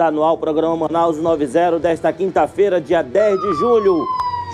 Está o programa Manaus 90 desta quinta-feira, dia 10 de julho.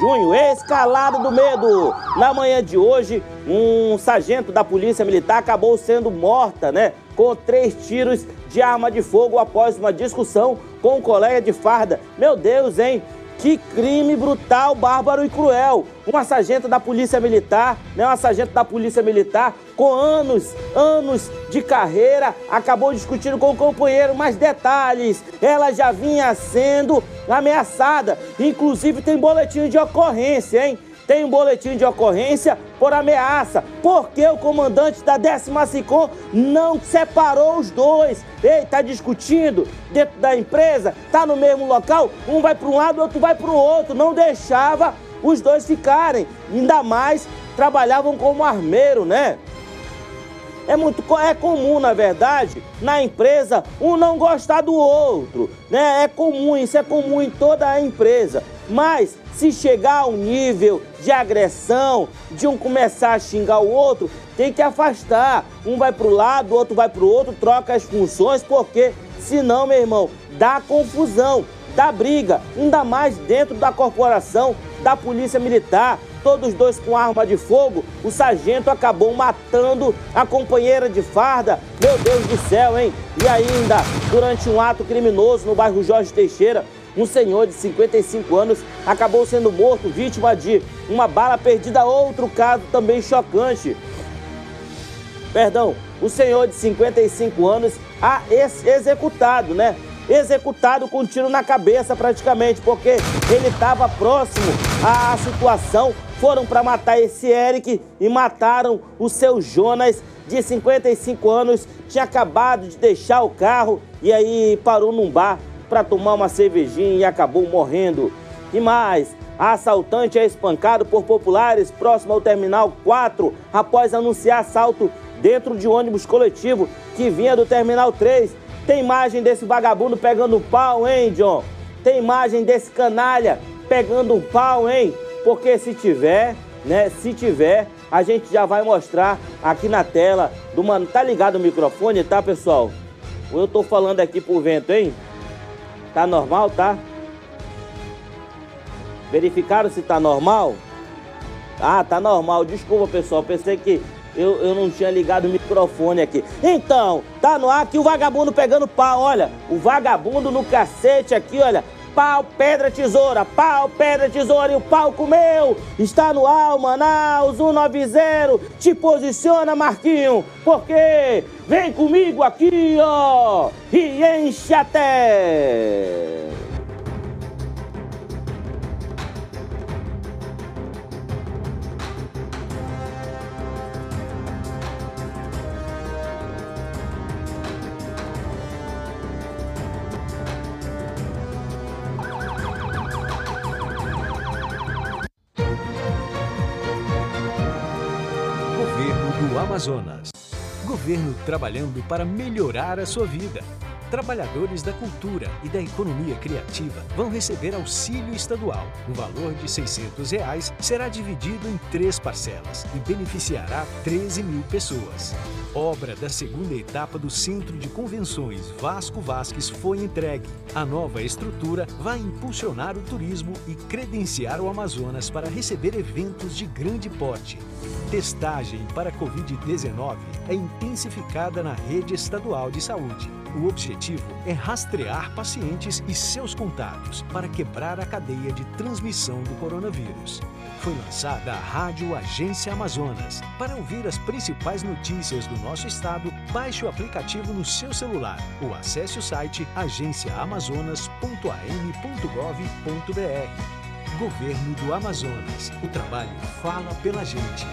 Junho, escalado do medo. Na manhã de hoje, um sargento da Polícia Militar acabou sendo morta, né? Com três tiros de arma de fogo após uma discussão com um colega de farda. Meu Deus, hein? Que crime brutal, bárbaro e cruel. Uma sargento da Polícia Militar, né, uma sargento da Polícia Militar com anos, anos de carreira, acabou discutindo com o companheiro, mas detalhes, ela já vinha sendo ameaçada. Inclusive tem boletim de ocorrência, hein? Tem um boletim de ocorrência por ameaça, porque o comandante da décima SICOM não separou os dois. Ei, tá discutindo dentro da empresa, tá no mesmo local, um vai para um lado, outro vai para o outro, não deixava os dois ficarem. Ainda mais trabalhavam como armeiro, né? É muito é comum, na verdade, na empresa um não gostar do outro, né? É comum, isso é comum em toda a empresa. Mas se chegar ao nível de agressão, de um começar a xingar o outro, tem que afastar. Um vai para o lado, o outro vai para o outro, troca as funções, porque senão, meu irmão, dá confusão, dá briga, ainda mais dentro da corporação da Polícia Militar. Todos dois com arma de fogo, o sargento acabou matando a companheira de farda. Meu Deus do céu, hein? E ainda, durante um ato criminoso no bairro Jorge Teixeira, um senhor de 55 anos acabou sendo morto vítima de uma bala perdida. Outro caso também chocante. Perdão, o senhor de 55 anos a ex executado, né? Executado com um tiro na cabeça praticamente, porque ele estava próximo à situação. Foram para matar esse Eric e mataram o seu Jonas de 55 anos. Tinha acabado de deixar o carro e aí parou num bar para tomar uma cervejinha e acabou morrendo. E mais, assaltante é espancado por populares próximo ao Terminal 4 após anunciar assalto dentro de um ônibus coletivo que vinha do Terminal 3. Tem imagem desse vagabundo pegando pau, hein, John? Tem imagem desse canalha pegando pau, hein? Porque se tiver, né, se tiver, a gente já vai mostrar aqui na tela do mano. Tá ligado o microfone, tá, pessoal? Eu tô falando aqui por vento, hein? Tá normal, tá? Verificaram se tá normal? Ah, tá normal. Desculpa, pessoal. Pensei que eu, eu não tinha ligado o microfone aqui. Então, tá no ar aqui o vagabundo pegando pau. Olha, o vagabundo no cacete aqui, olha pau, pedra, tesoura, pau, pedra, tesoura e o pau comeu. Está no ar, Manaus 190. Te posiciona, Marquinho, porque vem comigo aqui, ó, e enche até. Trabalhando para melhorar a sua vida. Trabalhadores da cultura e da economia criativa vão receber auxílio estadual. O valor de 600 reais será dividido em três parcelas e beneficiará 13 mil pessoas. Obra da segunda etapa do Centro de Convenções Vasco Vasques foi entregue. A nova estrutura vai impulsionar o turismo e credenciar o Amazonas para receber eventos de grande porte. Testagem para Covid-19 é intensificada na rede estadual de saúde. O objetivo é rastrear pacientes e seus contatos para quebrar a cadeia de transmissão do coronavírus. Foi lançada a Rádio Agência Amazonas. Para ouvir as principais notícias do nosso estado, baixe o aplicativo no seu celular ou acesse o site agenciaamazonas.am.gov.br. Governo do Amazonas. O trabalho fala pela gente.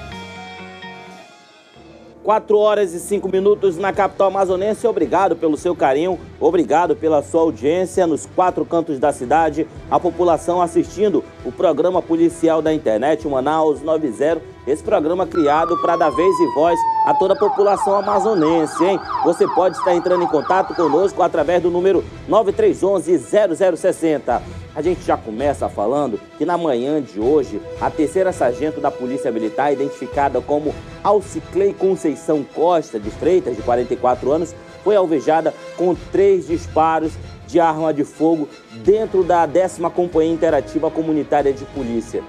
4 horas e 5 minutos na capital amazonense. Obrigado pelo seu carinho, obrigado pela sua audiência nos quatro cantos da cidade. A população assistindo o programa policial da internet, Manaus 90. Esse programa criado para dar vez e voz a toda a população amazonense, hein? Você pode estar entrando em contato conosco através do número 9311 0060. A gente já começa falando que na manhã de hoje, a terceira sargento da Polícia Militar, identificada como Alciclei Conceição Costa de Freitas, de 44 anos, foi alvejada com três disparos de arma de fogo dentro da décima Companhia Interativa Comunitária de Polícia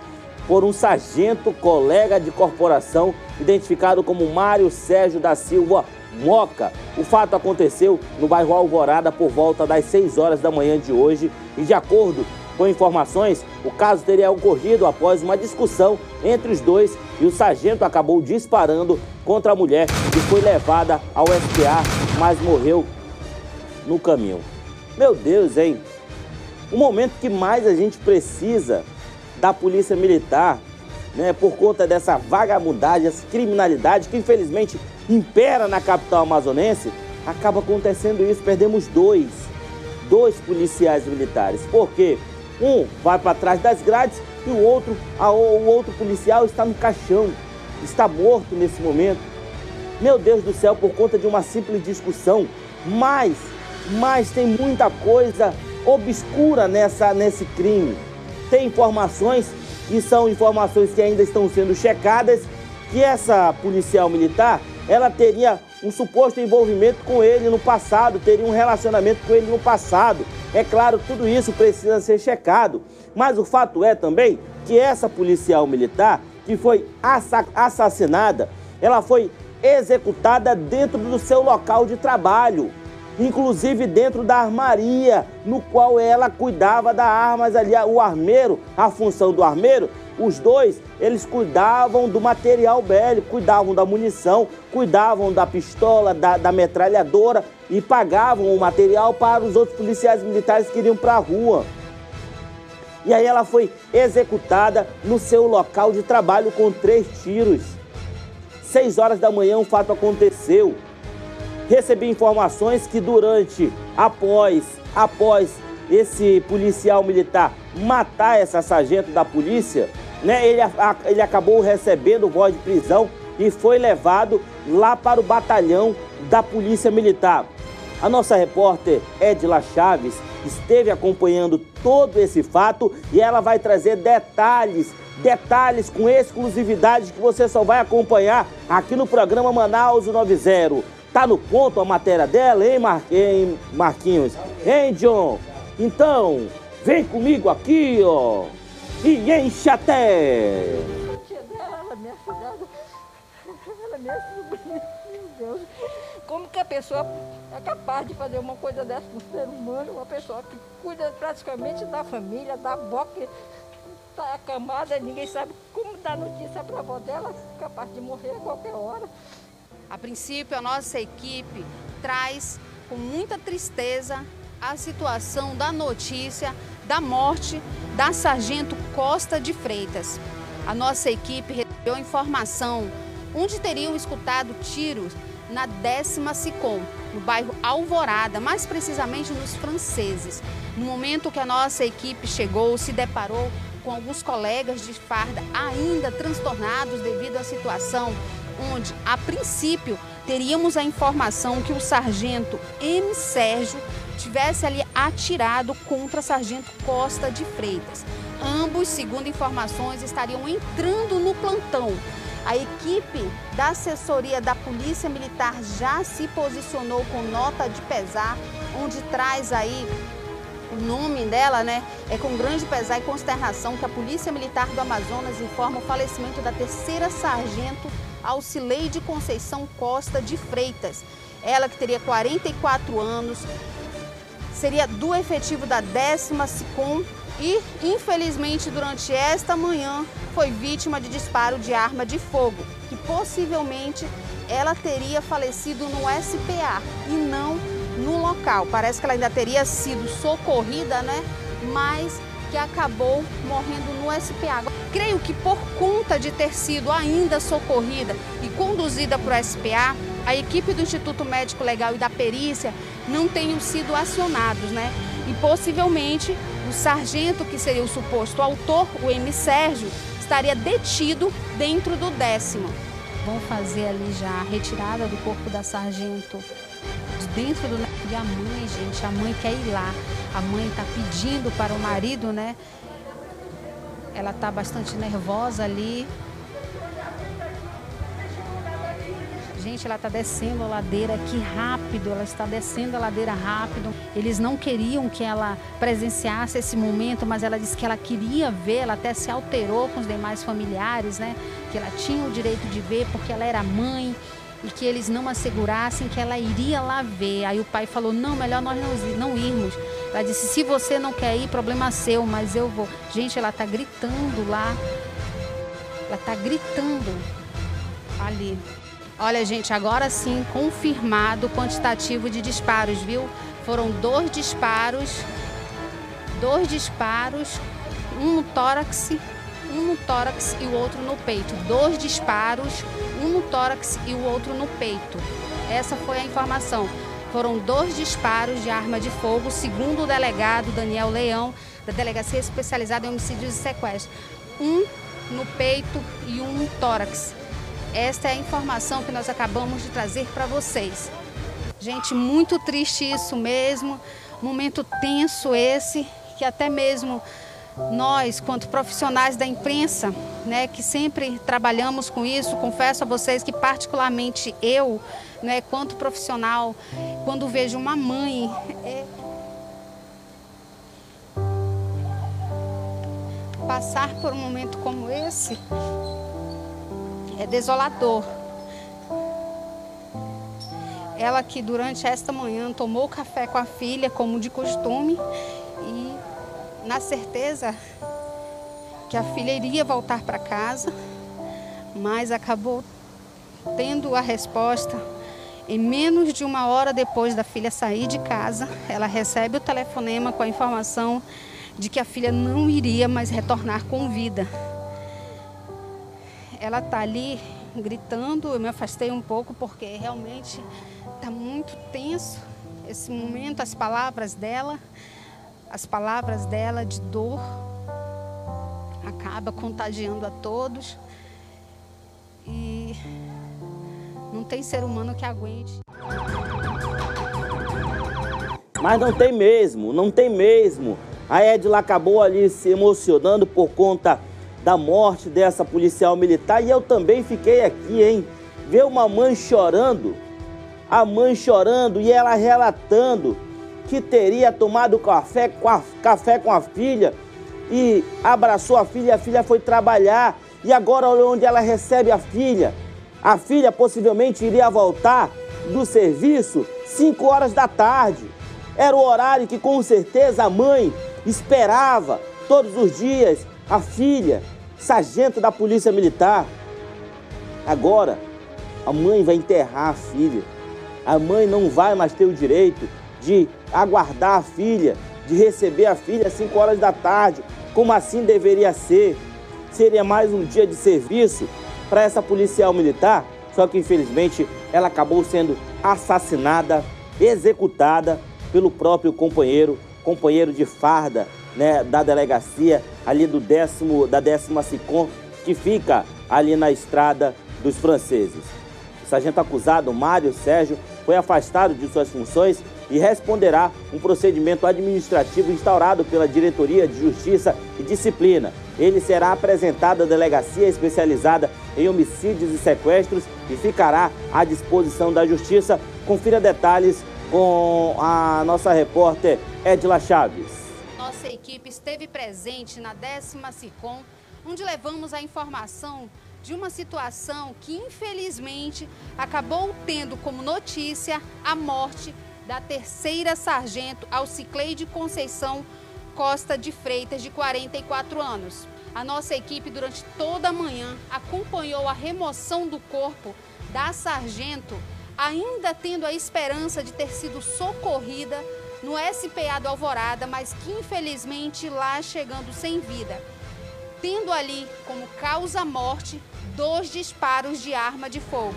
por um sargento colega de corporação identificado como Mário Sérgio da Silva Moca. O fato aconteceu no bairro Alvorada por volta das 6 horas da manhã de hoje e, de acordo com informações, o caso teria ocorrido após uma discussão entre os dois e o sargento acabou disparando contra a mulher e foi levada ao SPA, mas morreu no caminho. Meu Deus, hein? O momento que mais a gente precisa da polícia militar, né, por conta dessa vagabundagem, essa criminalidade que infelizmente impera na capital amazonense, acaba acontecendo isso. Perdemos dois, dois policiais militares. Por quê? Um vai para trás das grades e o outro, a, o outro policial está no caixão, está morto nesse momento. Meu Deus do céu, por conta de uma simples discussão. Mas, mas tem muita coisa obscura nessa, nesse crime. Tem informações que são informações que ainda estão sendo checadas, que essa policial militar, ela teria um suposto envolvimento com ele no passado, teria um relacionamento com ele no passado. É claro, tudo isso precisa ser checado. Mas o fato é também que essa policial militar, que foi assassinada, ela foi executada dentro do seu local de trabalho, inclusive dentro da armaria, no qual ela cuidava da armas ali, o armeiro, a função do armeiro, os dois, eles cuidavam do material bélico, cuidavam da munição, cuidavam da pistola, da, da metralhadora e pagavam o material para os outros policiais militares que iriam para a rua. E aí ela foi executada no seu local de trabalho com três tiros. Seis horas da manhã o fato aconteceu. Recebi informações que durante, após, após esse policial militar matar essa sargento da polícia, né, ele, a, ele acabou recebendo voz de prisão e foi levado lá para o batalhão da Polícia Militar. A nossa repórter Edila Chaves esteve acompanhando todo esse fato e ela vai trazer detalhes, detalhes com exclusividade que você só vai acompanhar aqui no programa Manaus 90. Tá no ponto a matéria dela, hein, Mar... hein Marquinhos? Hein, John? Então, vem comigo aqui, ó e enche até. Ela me ela me meu Deus. Como que a pessoa é capaz de fazer uma coisa dessa com um ser humano, uma pessoa que cuida praticamente da família, da avó que está acamada, ninguém sabe como dar notícia para a avó dela, capaz de morrer a qualquer hora. A princípio, a nossa equipe traz com muita tristeza a situação da notícia da morte da Sargento Costa de Freitas. A nossa equipe recebeu informação onde teriam escutado tiros na décima Sicom, no bairro Alvorada, mais precisamente nos franceses. No momento que a nossa equipe chegou, se deparou com alguns colegas de farda ainda transtornados devido à situação, onde, a princípio, teríamos a informação que o sargento M. Sérgio tivesse ali atirado contra Sargento Costa de Freitas. Ambos, segundo informações, estariam entrando no plantão. A equipe da assessoria da Polícia Militar já se posicionou com nota de pesar, onde traz aí o nome dela, né? É com grande pesar e consternação que a Polícia Militar do Amazonas informa o falecimento da terceira sargento Alcileide Conceição Costa de Freitas. Ela que teria 44 anos, seria do efetivo da décima SICOM e, infelizmente, durante esta manhã foi vítima de disparo de arma de fogo, que possivelmente ela teria falecido no SPA e não no local. Parece que ela ainda teria sido socorrida, né? Mas que acabou morrendo no SPA. Creio que por conta de ter sido ainda socorrida e conduzida para o SPA, a equipe do Instituto Médico Legal e da perícia não tenham sido acionados, né? E possivelmente o sargento, que seria o suposto autor, o M. Sérgio, estaria detido dentro do décimo. Vão fazer ali já a retirada do corpo da sargento dentro do. E a mãe, gente, a mãe quer ir lá. A mãe está pedindo para o marido, né? Ela está bastante nervosa ali, Gente, ela está descendo a ladeira que rápido, ela está descendo a ladeira rápido. Eles não queriam que ela presenciasse esse momento, mas ela disse que ela queria ver, ela até se alterou com os demais familiares, né? Que ela tinha o direito de ver porque ela era mãe e que eles não assegurassem que ela iria lá ver. Aí o pai falou: não, melhor nós não irmos. Ela disse: se você não quer ir, problema seu, mas eu vou. Gente, ela está gritando lá. Ela está gritando ali. Olha, gente, agora sim confirmado o quantitativo de disparos, viu? Foram dois disparos, dois disparos, um no tórax um no tórax e o outro no peito. Dois disparos, um no tórax e o outro no peito. Essa foi a informação. Foram dois disparos de arma de fogo, segundo o delegado Daniel Leão, da Delegacia Especializada em Homicídios e Sequestros. Um no peito e um no tórax. Esta é a informação que nós acabamos de trazer para vocês. Gente, muito triste isso mesmo. Momento tenso esse, que até mesmo nós, quanto profissionais da imprensa, né, que sempre trabalhamos com isso, confesso a vocês que particularmente eu, né, quanto profissional, quando vejo uma mãe é, passar por um momento como esse é desolador. Ela que durante esta manhã tomou café com a filha, como de costume, na certeza que a filha iria voltar para casa, mas acabou tendo a resposta em menos de uma hora depois da filha sair de casa, ela recebe o telefonema com a informação de que a filha não iria mais retornar com vida. Ela está ali gritando, eu me afastei um pouco porque realmente está muito tenso esse momento, as palavras dela as palavras dela de dor acaba contagiando a todos e não tem ser humano que aguente. Mas não tem mesmo, não tem mesmo. A Edila acabou ali se emocionando por conta da morte dessa policial militar e eu também fiquei aqui, hein? Ver uma mãe chorando, a mãe chorando e ela relatando que teria tomado café com a, café com a filha e abraçou a filha e a filha foi trabalhar. E agora olha onde ela recebe a filha. A filha possivelmente iria voltar do serviço 5 horas da tarde. Era o horário que com certeza a mãe esperava todos os dias a filha, sargento da Polícia Militar. Agora, a mãe vai enterrar a filha. A mãe não vai mais ter o direito de aguardar a filha, de receber a filha às 5 horas da tarde, como assim deveria ser. Seria mais um dia de serviço para essa policial militar, só que infelizmente ela acabou sendo assassinada, executada pelo próprio companheiro, companheiro de farda, né, da delegacia ali do décimo, da décima SICOM, que fica ali na estrada dos franceses. O sargento acusado, Mário Sérgio, foi afastado de suas funções e responderá um procedimento administrativo instaurado pela Diretoria de Justiça e Disciplina. Ele será apresentado à delegacia especializada em homicídios e sequestros e ficará à disposição da Justiça. Confira detalhes com a nossa repórter Edila Chaves. Nossa equipe esteve presente na décima SICOM, onde levamos a informação de uma situação que infelizmente acabou tendo como notícia a morte da terceira sargento Alcicleide Conceição Costa de Freitas, de 44 anos. A nossa equipe, durante toda a manhã, acompanhou a remoção do corpo da sargento, ainda tendo a esperança de ter sido socorrida no SPA do Alvorada, mas que infelizmente lá chegando sem vida, tendo ali como causa-morte dois disparos de arma de fogo,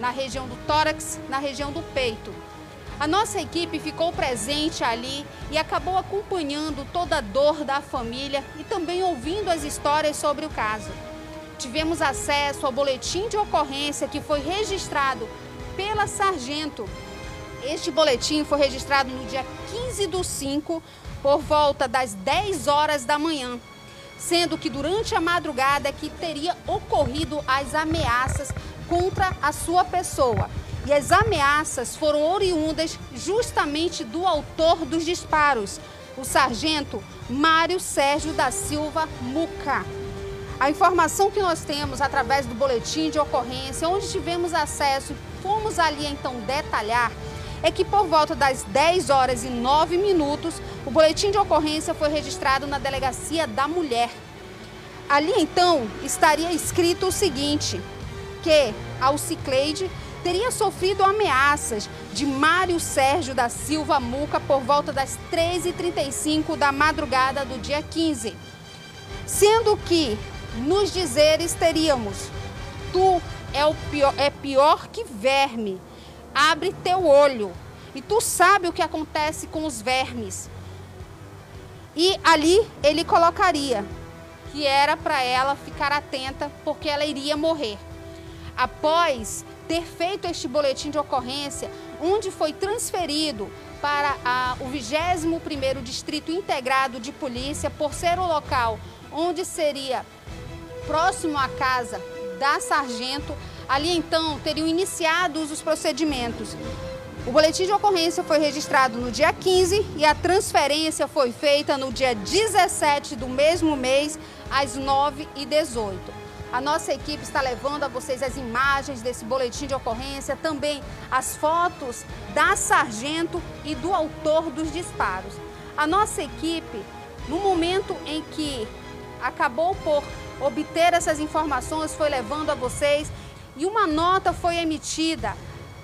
na região do tórax, na região do peito. A nossa equipe ficou presente ali e acabou acompanhando toda a dor da família e também ouvindo as histórias sobre o caso. Tivemos acesso ao boletim de ocorrência que foi registrado pela sargento. Este boletim foi registrado no dia 15 do 5, por volta das 10 horas da manhã, sendo que durante a madrugada que teria ocorrido as ameaças contra a sua pessoa. E as ameaças foram oriundas justamente do autor dos disparos, o sargento Mário Sérgio da Silva Muca. A informação que nós temos através do boletim de ocorrência, onde tivemos acesso, fomos ali então detalhar, é que por volta das 10 horas e 9 minutos, o boletim de ocorrência foi registrado na Delegacia da Mulher. Ali então estaria escrito o seguinte: que Alcicleide teria sofrido ameaças de Mário Sérgio da Silva Muca por volta das 13h35 da madrugada do dia 15. Sendo que nos dizeres teríamos: Tu é, pior, é pior que verme, abre teu olho, e tu sabe o que acontece com os vermes. E ali ele colocaria que era para ela ficar atenta, porque ela iria morrer. Após ter feito este boletim de ocorrência, onde foi transferido para a, o 21º Distrito Integrado de Polícia, por ser o local onde seria próximo à casa da sargento, ali então teriam iniciados os procedimentos. O boletim de ocorrência foi registrado no dia 15 e a transferência foi feita no dia 17 do mesmo mês, às 9h18. A nossa equipe está levando a vocês as imagens desse boletim de ocorrência, também as fotos da sargento e do autor dos disparos. A nossa equipe, no momento em que acabou por obter essas informações, foi levando a vocês e uma nota foi emitida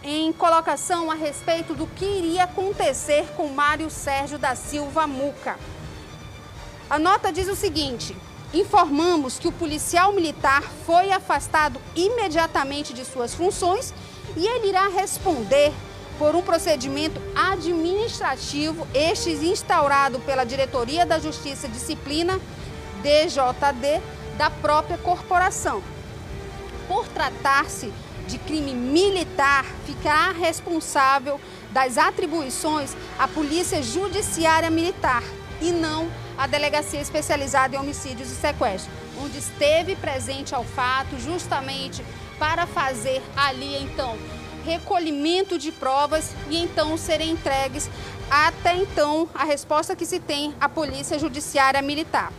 em colocação a respeito do que iria acontecer com Mário Sérgio da Silva Muca. A nota diz o seguinte: informamos que o policial militar foi afastado imediatamente de suas funções e ele irá responder por um procedimento administrativo, este instaurado pela Diretoria da Justiça e Disciplina, DJD, da própria corporação. Por tratar-se de crime militar, ficará responsável das atribuições a Polícia Judiciária Militar e não a Delegacia Especializada em Homicídios e Sequestros, onde esteve presente ao fato justamente para fazer ali então recolhimento de provas e então serem entregues até então a resposta que se tem à Polícia Judiciária Militar.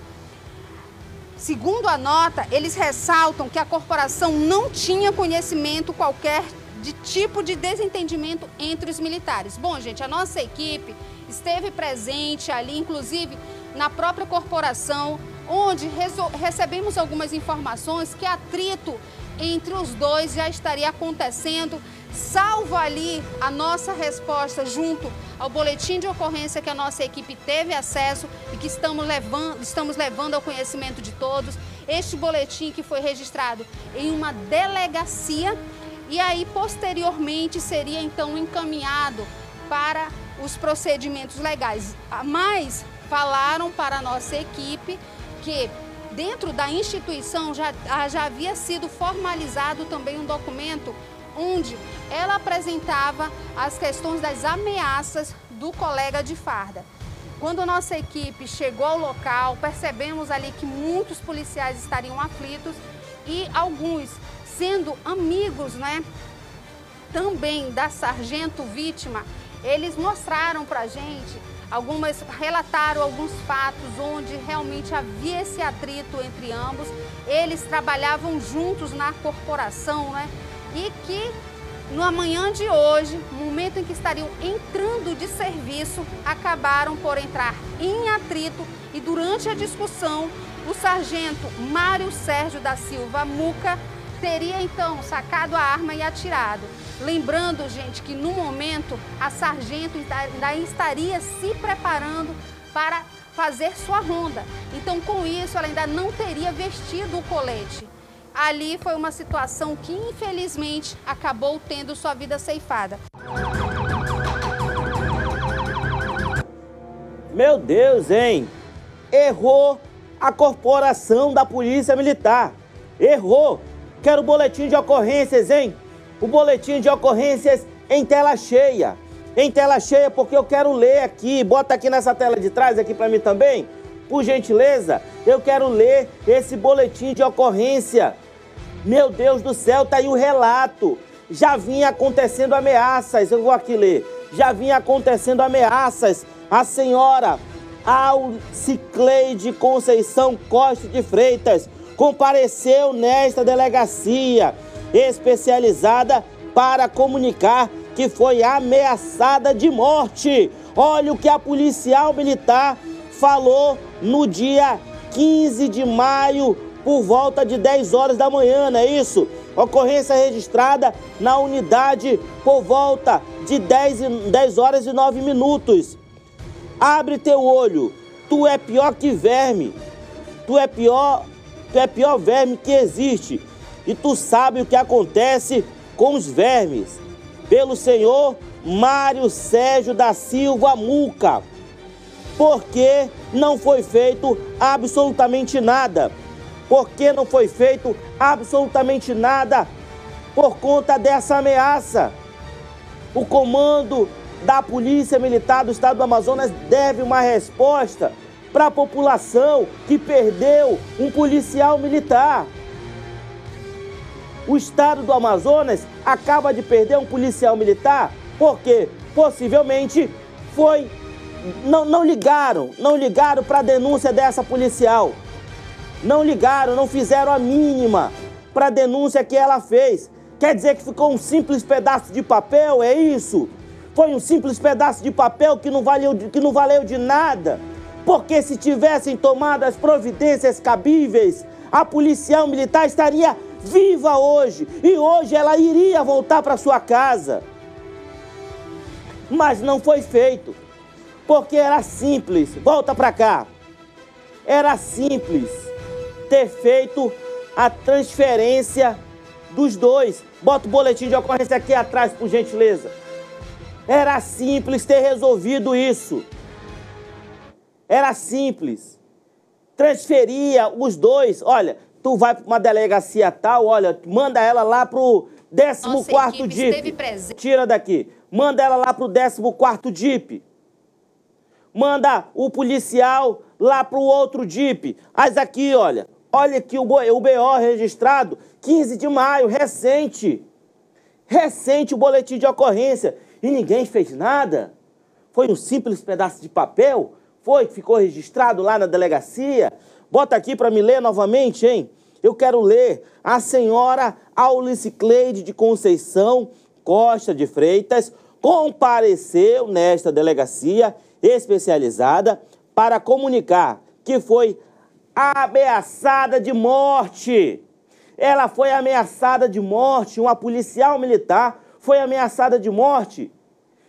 Segundo a nota, eles ressaltam que a corporação não tinha conhecimento qualquer de tipo de desentendimento entre os militares. Bom, gente, a nossa equipe esteve presente ali, inclusive na própria corporação, onde recebemos algumas informações que atrito entre os dois já estaria acontecendo, salvo ali a nossa resposta junto ao boletim de ocorrência que a nossa equipe teve acesso e que estamos levando, estamos levando ao conhecimento de todos. Este boletim que foi registrado em uma delegacia e aí posteriormente seria então encaminhado para os procedimentos legais. Mas falaram para a nossa equipe que dentro da instituição já, ah, já havia sido formalizado também um documento onde ela apresentava as questões das ameaças do colega de farda. Quando nossa equipe chegou ao local, percebemos ali que muitos policiais estariam aflitos e alguns sendo amigos, né, também da sargento vítima, eles mostraram para a gente Algumas relataram alguns fatos onde realmente havia esse atrito entre ambos. Eles trabalhavam juntos na corporação, né? E que no amanhã de hoje, momento em que estariam entrando de serviço, acabaram por entrar em atrito e durante a discussão, o sargento Mário Sérgio da Silva Muca teria então sacado a arma e atirado. Lembrando, gente, que no momento a sargento ainda estaria se preparando para fazer sua ronda. Então, com isso, ela ainda não teria vestido o colete. Ali foi uma situação que, infelizmente, acabou tendo sua vida ceifada. Meu Deus, hein? Errou a corporação da Polícia Militar. Errou. Quero boletim de ocorrências, hein? o boletim de ocorrências em tela cheia. Em tela cheia, porque eu quero ler aqui. Bota aqui nessa tela de trás, aqui para mim também. Por gentileza, eu quero ler esse boletim de ocorrência. Meu Deus do céu, tá aí o relato. Já vinha acontecendo ameaças, eu vou aqui ler. Já vinha acontecendo ameaças. A senhora Alcicleide Conceição Costa de Freitas compareceu nesta delegacia especializada para comunicar que foi ameaçada de morte. Olha o que a policial militar falou no dia 15 de maio, por volta de 10 horas da manhã, não é isso? Ocorrência registrada na unidade por volta de 10, 10 horas e 9 minutos. Abre teu olho, tu é pior que verme. Tu é pior, tu é pior verme que existe. E tu sabe o que acontece com os vermes. Pelo Senhor Mário Sérgio da Silva Muca. Porque não foi feito absolutamente nada. Porque não foi feito absolutamente nada por conta dessa ameaça. O comando da Polícia Militar do Estado do Amazonas deve uma resposta para a população que perdeu um policial militar. O Estado do Amazonas acaba de perder um policial militar porque possivelmente foi não, não ligaram, não ligaram para a denúncia dessa policial. Não ligaram, não fizeram a mínima para a denúncia que ela fez. Quer dizer que ficou um simples pedaço de papel, é isso? Foi um simples pedaço de papel que não valeu, que não valeu de nada. Porque se tivessem tomado as providências cabíveis, a policial militar estaria viva hoje e hoje ela iria voltar para sua casa. Mas não foi feito, porque era simples. Volta para cá. Era simples ter feito a transferência dos dois. Bota o boletim de ocorrência aqui atrás, por gentileza. Era simples ter resolvido isso. Era simples. Transferia os dois. Olha, tu vai para uma delegacia tal, olha, manda ela lá pro 14 DIP. Tira daqui. Manda ela lá pro 14 DIP. Manda o policial lá pro outro DIP. Mas aqui, olha, olha aqui o BO registrado 15 de maio, recente. Recente o boletim de ocorrência e ninguém fez nada? Foi um simples pedaço de papel? Foi ficou registrado lá na delegacia? Bota aqui para me ler novamente, hein? Eu quero ler. A senhora Aulice Cleide de Conceição Costa de Freitas compareceu nesta delegacia especializada para comunicar que foi ameaçada de morte. Ela foi ameaçada de morte, uma policial militar foi ameaçada de morte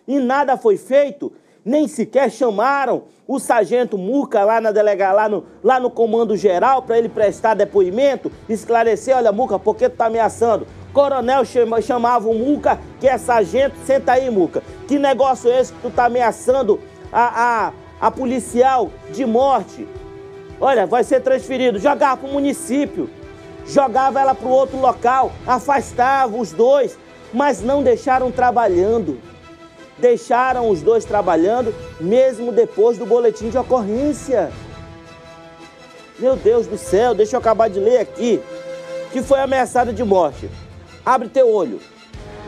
e nada foi feito, nem sequer chamaram o sargento Muca lá na delega, lá no, lá no comando geral para ele prestar depoimento, esclarecer, olha Muca, por que tu tá ameaçando? Coronel chama, chamava o Muca, que é sargento, senta aí Muca. Que negócio é esse que tu tá ameaçando a, a, a policial de morte? Olha, vai ser transferido, jogava para o município, jogava ela para o outro local, afastava os dois, mas não deixaram trabalhando. Deixaram os dois trabalhando, mesmo depois do boletim de ocorrência. Meu Deus do céu, deixa eu acabar de ler aqui. Que foi ameaçada de morte. Abre teu olho.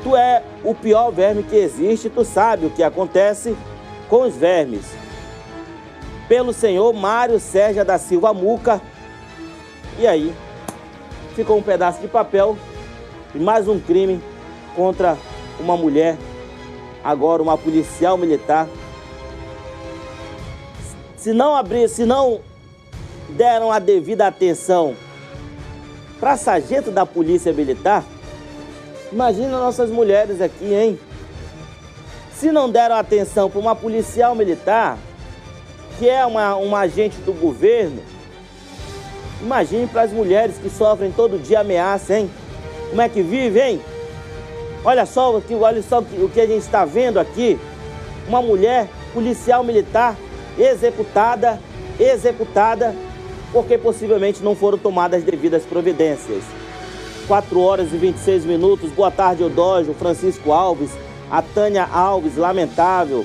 Tu é o pior verme que existe, tu sabe o que acontece com os vermes. Pelo senhor Mário Sérgio da Silva Muca. E aí, ficou um pedaço de papel e mais um crime contra uma mulher, agora uma policial militar. Se não abrir, se não deram a devida atenção para sargento da polícia militar, imagina nossas mulheres aqui, hein? Se não deram atenção para uma policial militar, que é uma, uma agente do governo, imagine para as mulheres que sofrem todo dia ameaça, hein? Como é que vive, hein? Olha só, olha só o que a gente está vendo aqui. Uma mulher policial militar executada, executada, porque possivelmente não foram tomadas as devidas providências. 4 horas e 26 minutos. Boa tarde, Eudógio, Francisco Alves, a Tânia Alves, lamentável.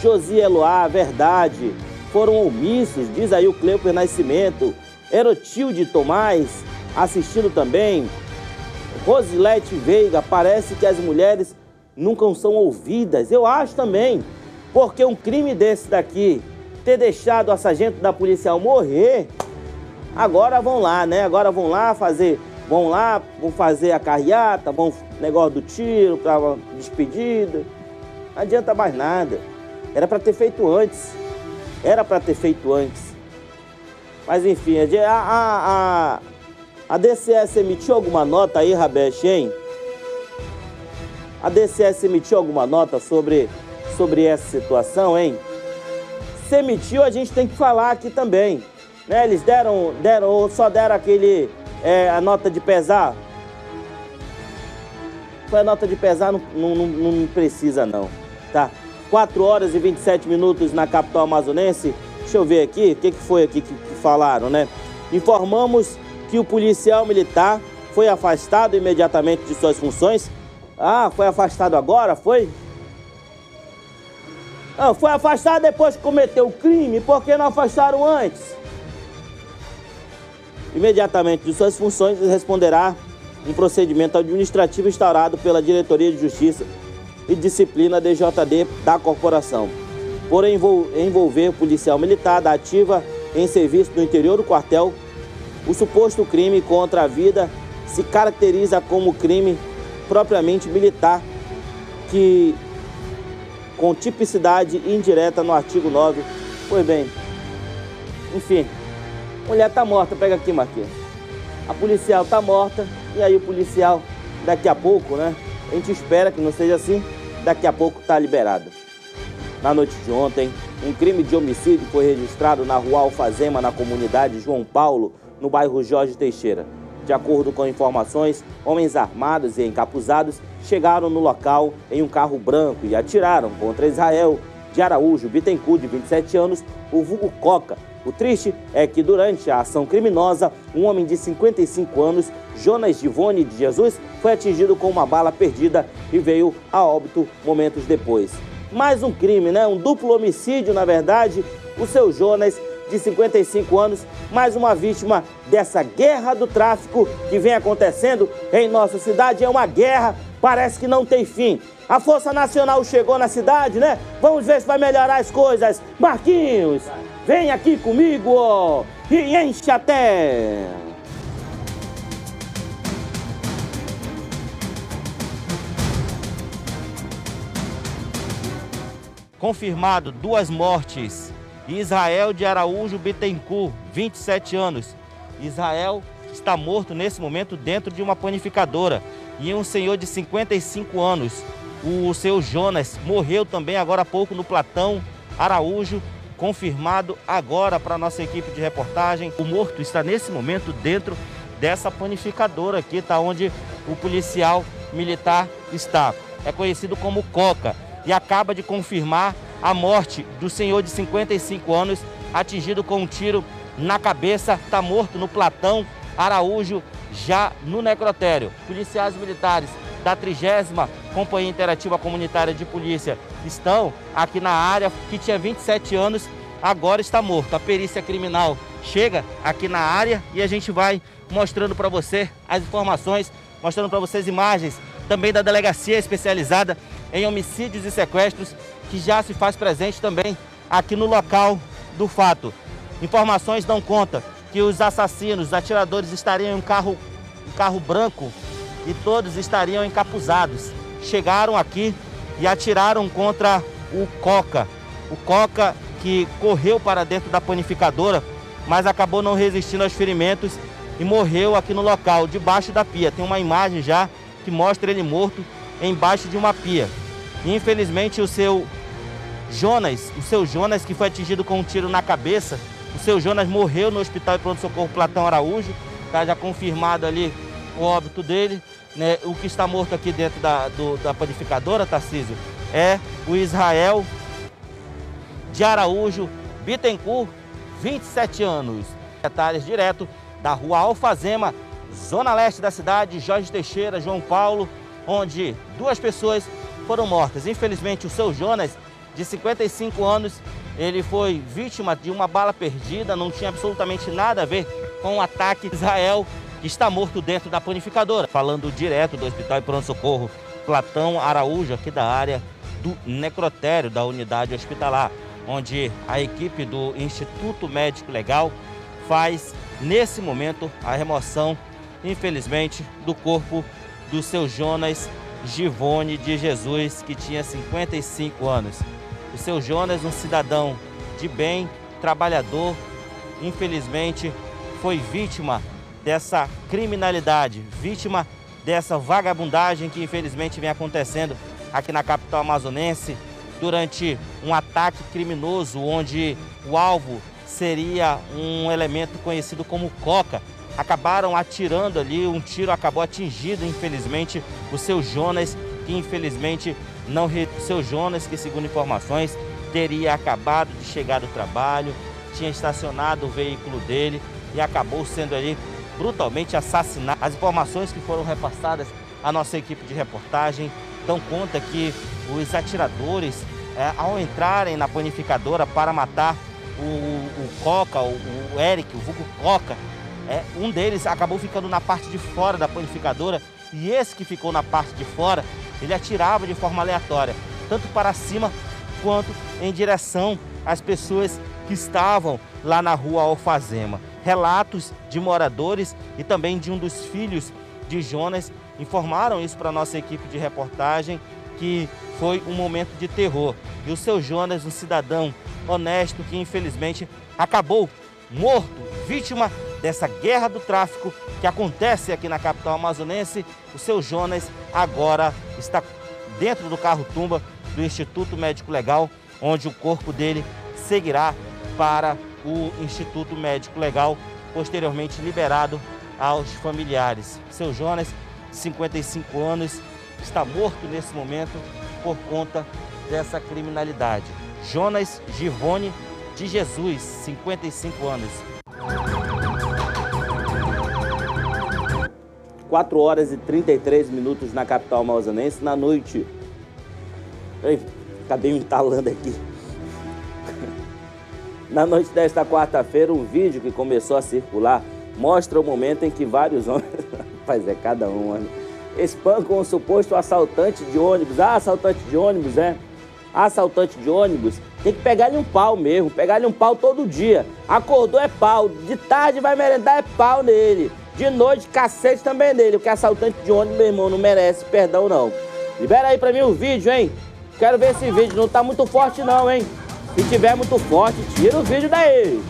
Josi Eloá, verdade. Foram omissos, diz aí o Cleuper Nascimento. Erotilde Tomás, assistindo também. Rosilete Veiga, parece que as mulheres nunca são ouvidas. Eu acho também, porque um crime desse daqui, ter deixado a sargento da policial morrer, agora vão lá, né? Agora vão lá fazer, vão lá, vão fazer a carreata, vão negócio do tiro, para despedida. Não adianta mais nada. Era para ter feito antes. Era para ter feito antes. Mas enfim, a, a, a, a DCS emitiu alguma nota aí, Rabesh, hein? A DCS emitiu alguma nota sobre, sobre essa situação, hein? Se emitiu, a gente tem que falar aqui também. Né? Eles deram, deram só deram aquele, é, a nota de pesar. Foi a nota de pesar, não, não, não precisa não, tá? 4 horas e 27 minutos na capital amazonense. Deixa eu ver aqui, o que, que foi aqui que, que falaram, né? Informamos que o policial militar foi afastado imediatamente de suas funções. Ah, foi afastado agora, foi? Ah, foi afastado depois que cometeu o crime, por que não afastaram antes? Imediatamente de suas funções responderá um procedimento administrativo instaurado pela Diretoria de Justiça e Disciplina DJD da corporação, por envolver policial militar da ativa em serviço no interior do quartel. O suposto crime contra a vida se caracteriza como crime propriamente militar, que com tipicidade indireta no artigo 9. Pois bem, enfim, mulher está morta, pega aqui, Marquinhos. A policial está morta e aí o policial, daqui a pouco, né? A gente espera que não seja assim, daqui a pouco está liberado. Na noite de ontem, um crime de homicídio foi registrado na rua Alfazema, na comunidade João Paulo, no bairro Jorge Teixeira. De acordo com informações, homens armados e encapuzados chegaram no local em um carro branco e atiraram contra Israel de Araújo Bittencourt, de 27 anos, o vulgo Coca. O triste é que durante a ação criminosa, um homem de 55 anos, Jonas Divone de Jesus, foi atingido com uma bala perdida e veio a óbito momentos depois. Mais um crime, né? Um duplo homicídio, na verdade. O seu Jonas de 55 anos, mais uma vítima dessa guerra do tráfico que vem acontecendo em nossa cidade. É uma guerra, parece que não tem fim. A Força Nacional chegou na cidade, né? Vamos ver se vai melhorar as coisas. Marquinhos, vem aqui comigo ó, e enche até. Confirmado duas mortes Israel de Araújo Bittencourt, 27 anos. Israel está morto nesse momento dentro de uma panificadora. E um senhor de 55 anos, o seu Jonas, morreu também agora há pouco no Platão Araújo, confirmado agora para a nossa equipe de reportagem. O morto está nesse momento dentro dessa panificadora aqui, tá onde o policial militar está. É conhecido como Coca e acaba de confirmar a morte do senhor de 55 anos, atingido com um tiro na cabeça, está morto no Platão Araújo, já no necrotério. Policiais militares da 30 Companhia Interativa Comunitária de Polícia estão aqui na área, que tinha 27 anos, agora está morto. A perícia criminal chega aqui na área e a gente vai mostrando para você as informações, mostrando para vocês imagens também da delegacia especializada em homicídios e sequestros que já se faz presente também aqui no local do fato. Informações dão conta que os assassinos, os atiradores estariam em um carro, um carro branco e todos estariam encapuzados. Chegaram aqui e atiraram contra o Coca. O Coca que correu para dentro da panificadora, mas acabou não resistindo aos ferimentos e morreu aqui no local, debaixo da pia. Tem uma imagem já que mostra ele morto embaixo de uma pia. infelizmente o seu Jonas, o seu Jonas, que foi atingido com um tiro na cabeça, o seu Jonas morreu no Hospital de Pronto-Socorro Platão Araújo, está já confirmado ali o óbito dele. Né? O que está morto aqui dentro da, do, da panificadora, Tarcísio, é o Israel de Araújo Bittencourt, 27 anos. Detalhes direto da rua Alfazema, zona leste da cidade, Jorge Teixeira, João Paulo, onde duas pessoas foram mortas. Infelizmente, o seu Jonas de 55 anos. Ele foi vítima de uma bala perdida, não tinha absolutamente nada a ver com o ataque de Israel que está morto dentro da panificadora. Falando direto do Hospital e Pronto Socorro Platão Araújo, aqui da área do necrotério da unidade hospitalar, onde a equipe do Instituto Médico Legal faz, nesse momento, a remoção, infelizmente, do corpo do seu Jonas Givone de Jesus, que tinha 55 anos. O seu Jonas, um cidadão de bem, trabalhador, infelizmente foi vítima dessa criminalidade, vítima dessa vagabundagem que infelizmente vem acontecendo aqui na capital amazonense durante um ataque criminoso onde o alvo seria um elemento conhecido como coca. Acabaram atirando ali, um tiro acabou atingido, infelizmente, o seu Jonas, que infelizmente não. O seu Jonas, que segundo informações, teria acabado de chegar do trabalho, tinha estacionado o veículo dele e acabou sendo ali brutalmente assassinado. As informações que foram repassadas à nossa equipe de reportagem dão conta que os atiradores, é, ao entrarem na panificadora para matar o, o Coca, o, o, Eric, o vulgo Coca, é, um deles acabou ficando na parte de fora da panificadora e esse que ficou na parte de fora, ele atirava de forma aleatória, tanto para cima quanto em direção às pessoas que estavam lá na rua Alfazema relatos de moradores e também de um dos filhos de Jonas informaram isso para a nossa equipe de reportagem que foi um momento de terror. E o seu Jonas, um cidadão honesto que infelizmente acabou morto, vítima dessa guerra do tráfico que acontece aqui na capital amazonense. O seu Jonas agora está dentro do carro-tumba do Instituto Médico Legal, onde o corpo dele seguirá para o Instituto Médico Legal, posteriormente liberado aos familiares. Seu Jonas, 55 anos, está morto nesse momento por conta dessa criminalidade. Jonas Givone de Jesus, 55 anos. 4 horas e 33 minutos na capital amazonense, na noite. Ei, acabei me entalando aqui. Na noite desta quarta-feira, um vídeo que começou a circular mostra o momento em que vários homens, rapaz, é cada um, mano, espancam um suposto assaltante de ônibus. Ah, assaltante de ônibus, é? Assaltante de ônibus, tem que pegar-lhe um pau mesmo, pegar-lhe um pau todo dia. Acordou é pau, de tarde vai merendar é pau nele. De noite, cacete também nele, porque assaltante de ônibus, meu irmão, não merece perdão não. Libera aí pra mim o vídeo, hein? Quero ver esse vídeo, não tá muito forte não, hein? Se tiver muito forte, tira o vídeo daí.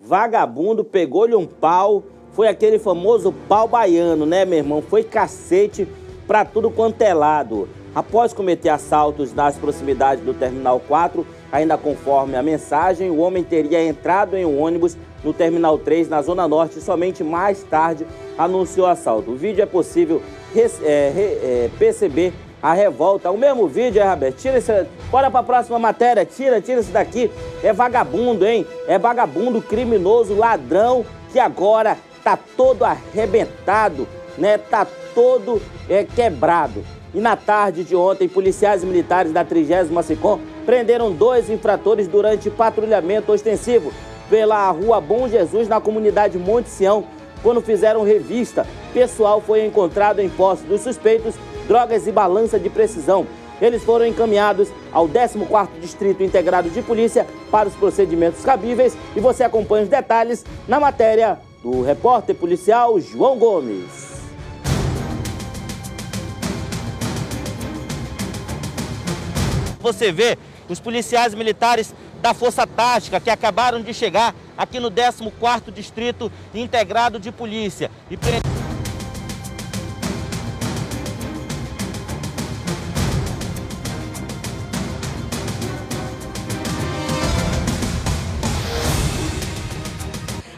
Vagabundo pegou-lhe um pau, foi aquele famoso pau baiano, né, meu irmão? Foi cacete pra tudo quanto é lado. Após cometer assaltos nas proximidades do Terminal 4, Ainda conforme a mensagem, o homem teria entrado em um ônibus no Terminal 3, na Zona Norte, somente mais tarde anunciou o assalto. O vídeo é possível é, é, perceber a revolta. O mesmo vídeo, é, Roberto? Tira esse. Bora pra próxima matéria. Tira, tira isso daqui. É vagabundo, hein? É vagabundo, criminoso, ladrão, que agora tá todo arrebentado, né? Tá todo é, quebrado. E na tarde de ontem, policiais militares da 30 SICOM prenderam dois infratores durante patrulhamento ostensivo pela rua Bom Jesus, na comunidade Monte Sião. Quando fizeram revista, pessoal foi encontrado em posse dos suspeitos, drogas e balança de precisão. Eles foram encaminhados ao 14º Distrito Integrado de Polícia para os procedimentos cabíveis e você acompanha os detalhes na matéria do repórter policial João Gomes. Você vê os policiais militares da Força Tática que acabaram de chegar aqui no 14º Distrito Integrado de Polícia e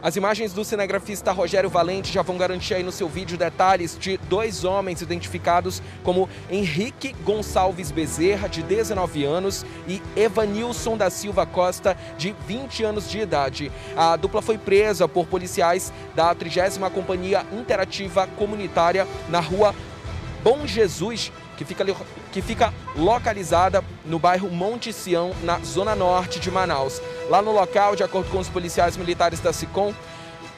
As imagens do cinegrafista Rogério Valente já vão garantir aí no seu vídeo detalhes de dois homens identificados como Henrique Gonçalves Bezerra, de 19 anos, e Evanilson da Silva Costa, de 20 anos de idade. A dupla foi presa por policiais da 30 Companhia Interativa Comunitária na rua Bom Jesus, que fica, que fica localizada no bairro Monte Sião, na zona norte de Manaus. Lá no local, de acordo com os policiais militares da SICOM,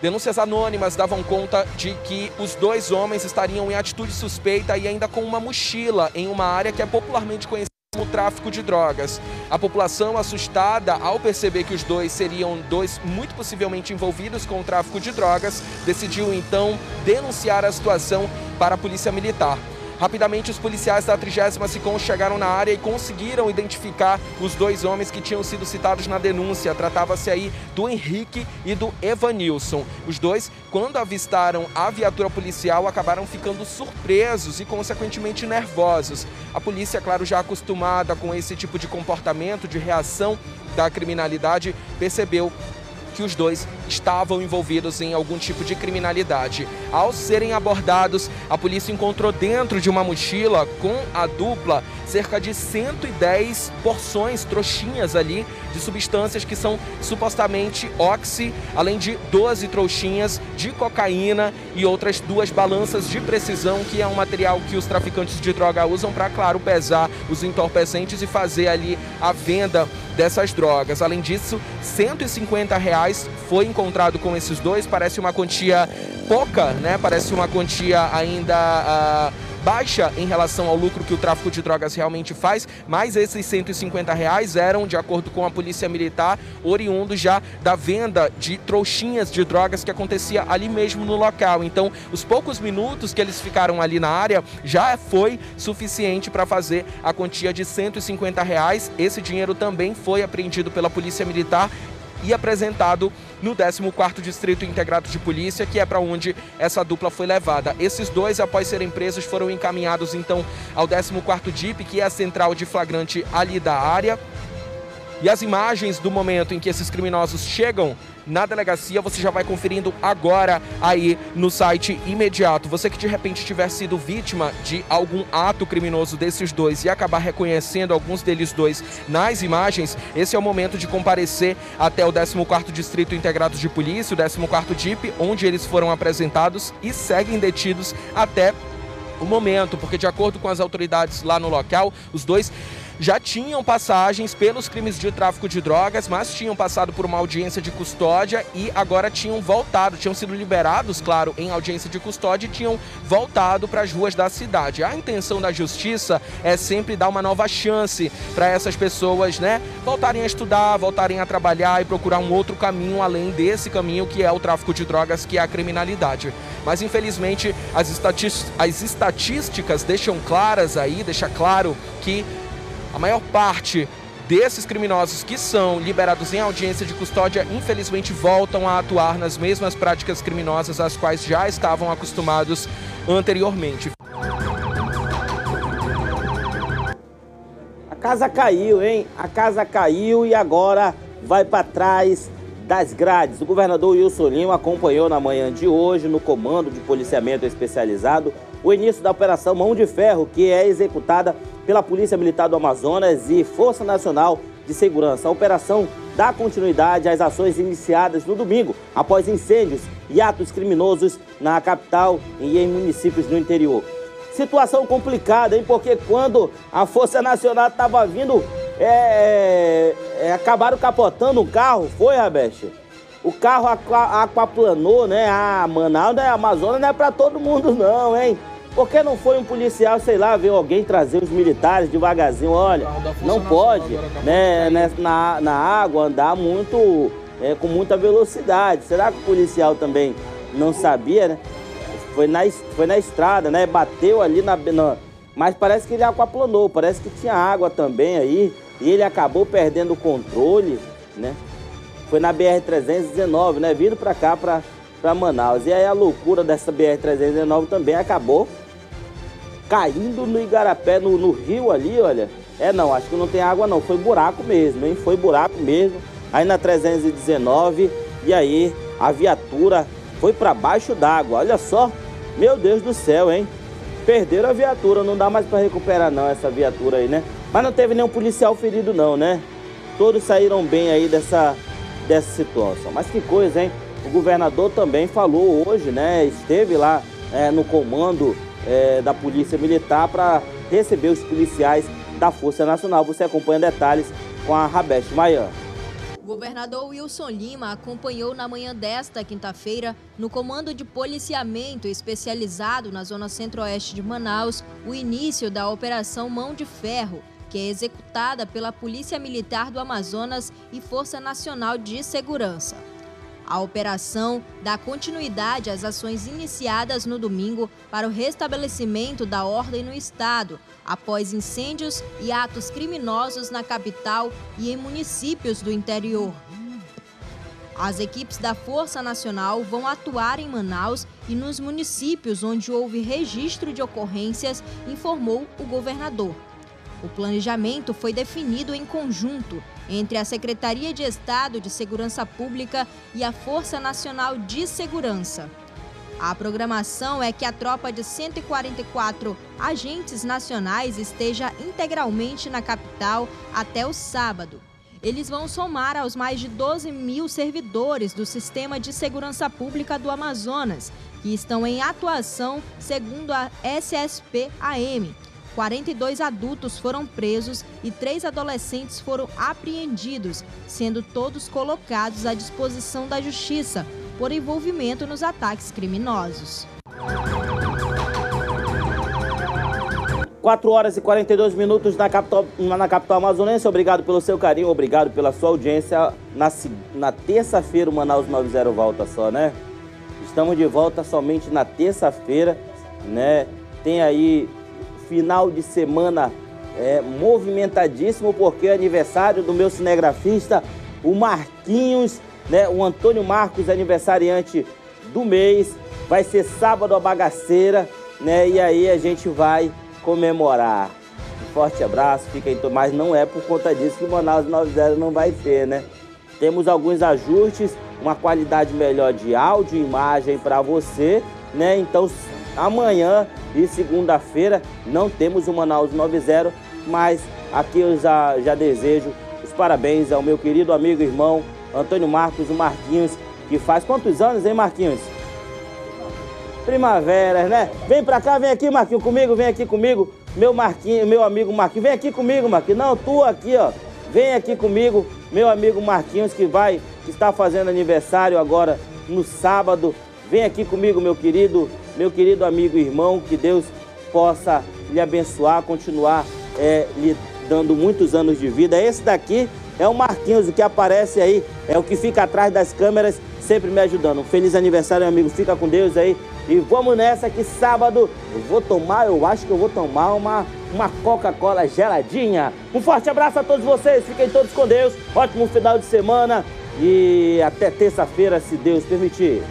denúncias anônimas davam conta de que os dois homens estariam em atitude suspeita e ainda com uma mochila em uma área que é popularmente conhecida como tráfico de drogas. A população, assustada ao perceber que os dois seriam dois muito possivelmente envolvidos com o tráfico de drogas, decidiu então denunciar a situação para a Polícia Militar. Rapidamente, os policiais da 30 SICOM chegaram na área e conseguiram identificar os dois homens que tinham sido citados na denúncia. Tratava-se aí do Henrique e do Evanilson. Os dois, quando avistaram a viatura policial, acabaram ficando surpresos e, consequentemente, nervosos. A polícia, claro, já acostumada com esse tipo de comportamento, de reação da criminalidade, percebeu que os dois estavam envolvidos em algum tipo de criminalidade. Ao serem abordados, a polícia encontrou dentro de uma mochila com a dupla cerca de 110 porções, trouxinhas ali, de substâncias que são supostamente oxi, além de 12 trouxinhas de cocaína e outras duas balanças de precisão, que é um material que os traficantes de droga usam para, claro, pesar os entorpecentes e fazer ali a venda dessas drogas. Além disso, 150 reais foi encontrado com esses dois, parece uma quantia pouca, né? Parece uma quantia ainda... Uh, baixa em relação ao lucro que o tráfico de drogas realmente faz, mas esses 150 reais eram, de acordo com a polícia militar, oriundos já da venda de trouxinhas de drogas que acontecia ali mesmo no local. Então, os poucos minutos que eles ficaram ali na área já foi suficiente para fazer a quantia de 150 reais. Esse dinheiro também foi apreendido pela polícia militar e apresentado no 14º Distrito Integrado de Polícia, que é para onde essa dupla foi levada. Esses dois, após serem presos, foram encaminhados então ao 14º DIP, que é a central de flagrante ali da área. E as imagens do momento em que esses criminosos chegam na delegacia, você já vai conferindo agora aí no site imediato. Você que de repente tiver sido vítima de algum ato criminoso desses dois e acabar reconhecendo alguns deles dois nas imagens, esse é o momento de comparecer até o 14º Distrito Integrado de Polícia, o 14º DIP, onde eles foram apresentados e seguem detidos até o momento, porque de acordo com as autoridades lá no local, os dois já tinham passagens pelos crimes de tráfico de drogas, mas tinham passado por uma audiência de custódia e agora tinham voltado, tinham sido liberados, claro, em audiência de custódia e tinham voltado para as ruas da cidade. A intenção da justiça é sempre dar uma nova chance para essas pessoas, né, voltarem a estudar, voltarem a trabalhar e procurar um outro caminho além desse caminho que é o tráfico de drogas, que é a criminalidade. Mas infelizmente as, as estatísticas deixam claras aí, deixa claro que a maior parte desses criminosos que são liberados em audiência de custódia, infelizmente voltam a atuar nas mesmas práticas criminosas às quais já estavam acostumados anteriormente. A casa caiu, hein? A casa caiu e agora vai para trás das grades. O governador Wilson Lima acompanhou na manhã de hoje, no comando de policiamento especializado, o início da Operação Mão de Ferro, que é executada pela Polícia Militar do Amazonas e Força Nacional de Segurança. A operação dá continuidade às ações iniciadas no domingo, após incêndios e atos criminosos na capital e em municípios do interior. Situação complicada, hein? Porque quando a Força Nacional estava vindo, é, é, é, acabaram capotando o carro, foi, Rabeste? O carro aqua, aquaplanou, né? Ah, Manaus, né? Amazonas não é para todo mundo não, hein? Por que não foi um policial, sei lá, ver alguém trazer os militares devagarzinho? Olha, não pode, né, né, na, na água andar muito, é, com muita velocidade. Será que o policial também não sabia, né? Foi na, foi na estrada, né? Bateu ali na, na mas parece que ele aquaplanou, parece que tinha água também aí e ele acabou perdendo o controle, né? Foi na BR-319, né? Vindo para cá, para Manaus. E aí a loucura dessa BR-319 também acabou caindo no Igarapé, no, no rio ali, olha. É não, acho que não tem água não, foi buraco mesmo, hein? Foi buraco mesmo. Aí na 319, e aí a viatura foi para baixo d'água. Olha só, meu Deus do céu, hein? Perderam a viatura, não dá mais para recuperar não essa viatura aí, né? Mas não teve nenhum policial ferido não, né? Todos saíram bem aí dessa, dessa situação. Mas que coisa, hein? O governador também falou hoje, né? Esteve lá é, no comando é, da Polícia Militar para receber os policiais da Força Nacional. Você acompanha detalhes com a Rabeste Maian. O governador Wilson Lima acompanhou na manhã desta quinta-feira, no Comando de Policiamento Especializado na Zona Centro-Oeste de Manaus, o início da Operação Mão de Ferro, que é executada pela Polícia Militar do Amazonas e Força Nacional de Segurança. A operação dá continuidade às ações iniciadas no domingo para o restabelecimento da ordem no estado, após incêndios e atos criminosos na capital e em municípios do interior. As equipes da Força Nacional vão atuar em Manaus e nos municípios onde houve registro de ocorrências, informou o governador. O planejamento foi definido em conjunto entre a Secretaria de Estado de Segurança Pública e a Força Nacional de Segurança. A programação é que a tropa de 144 agentes nacionais esteja integralmente na capital até o sábado. Eles vão somar aos mais de 12 mil servidores do Sistema de Segurança Pública do Amazonas, que estão em atuação segundo a SSP-AM, 42 adultos foram presos e três adolescentes foram apreendidos, sendo todos colocados à disposição da justiça por envolvimento nos ataques criminosos. 4 horas e 42 minutos na capital, na capital amazonense. Obrigado pelo seu carinho, obrigado pela sua audiência. Na, na terça-feira o Manaus 90 volta só, né? Estamos de volta somente na terça-feira, né? Tem aí final de semana é, movimentadíssimo, porque é aniversário do meu cinegrafista, o Marquinhos, né? O Antônio Marcos, aniversariante do mês. Vai ser sábado a bagaceira, né? E aí a gente vai comemorar. Um forte abraço, fica aí, mas não é por conta disso que Manaus 90 não vai ser, né? Temos alguns ajustes, uma qualidade melhor de áudio e imagem para você, né? Então Amanhã e segunda-feira não temos o Manaus 90, mas aqui eu já, já desejo os parabéns ao meu querido amigo e irmão Antônio Marcos, o Marquinhos, que faz quantos anos, hein, Marquinhos? Primavera, né? Vem pra cá, vem aqui, Marquinhos, comigo, vem aqui comigo. Meu Marquinhos, meu amigo Marquinhos, vem aqui comigo, Marquinhos. Não, tu aqui, ó. Vem aqui comigo, meu amigo Marquinhos, que vai, que está fazendo aniversário agora no sábado. Vem aqui comigo, meu querido meu querido amigo e irmão, que Deus possa lhe abençoar, continuar é, lhe dando muitos anos de vida. Esse daqui é o Marquinhos, o que aparece aí, é o que fica atrás das câmeras, sempre me ajudando. Um feliz aniversário, amigo. Fica com Deus aí. E vamos nessa que sábado eu vou tomar, eu acho que eu vou tomar uma, uma Coca-Cola geladinha. Um forte abraço a todos vocês, fiquem todos com Deus. Ótimo final de semana e até terça-feira, se Deus permitir.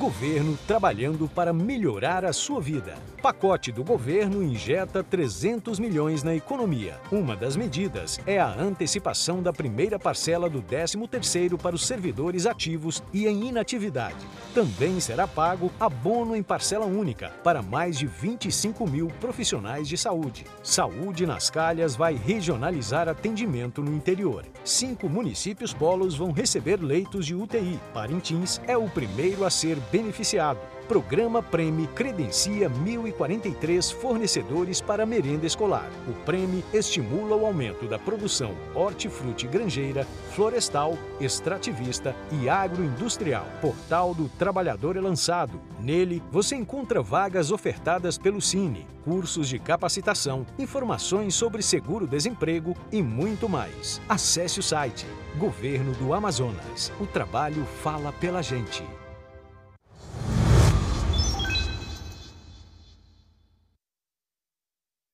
Governo trabalhando para melhorar a sua vida. Pacote do governo injeta 300 milhões na economia. Uma das medidas é a antecipação da primeira parcela do 13º para os servidores ativos e em inatividade. Também será pago abono em parcela única para mais de 25 mil profissionais de saúde. Saúde nas Calhas vai regionalizar atendimento no interior. Cinco municípios polos vão receber leitos de UTI. Parintins é o primeiro a ser beneficiado. Programa Prêmio credencia 1.043 fornecedores para merenda escolar. O Prêmio estimula o aumento da produção hortifruti granjeira, florestal, extrativista e agroindustrial. Portal do Trabalhador é lançado. Nele, você encontra vagas ofertadas pelo Cine, cursos de capacitação, informações sobre seguro-desemprego e muito mais. Acesse o site Governo do Amazonas. O trabalho fala pela gente.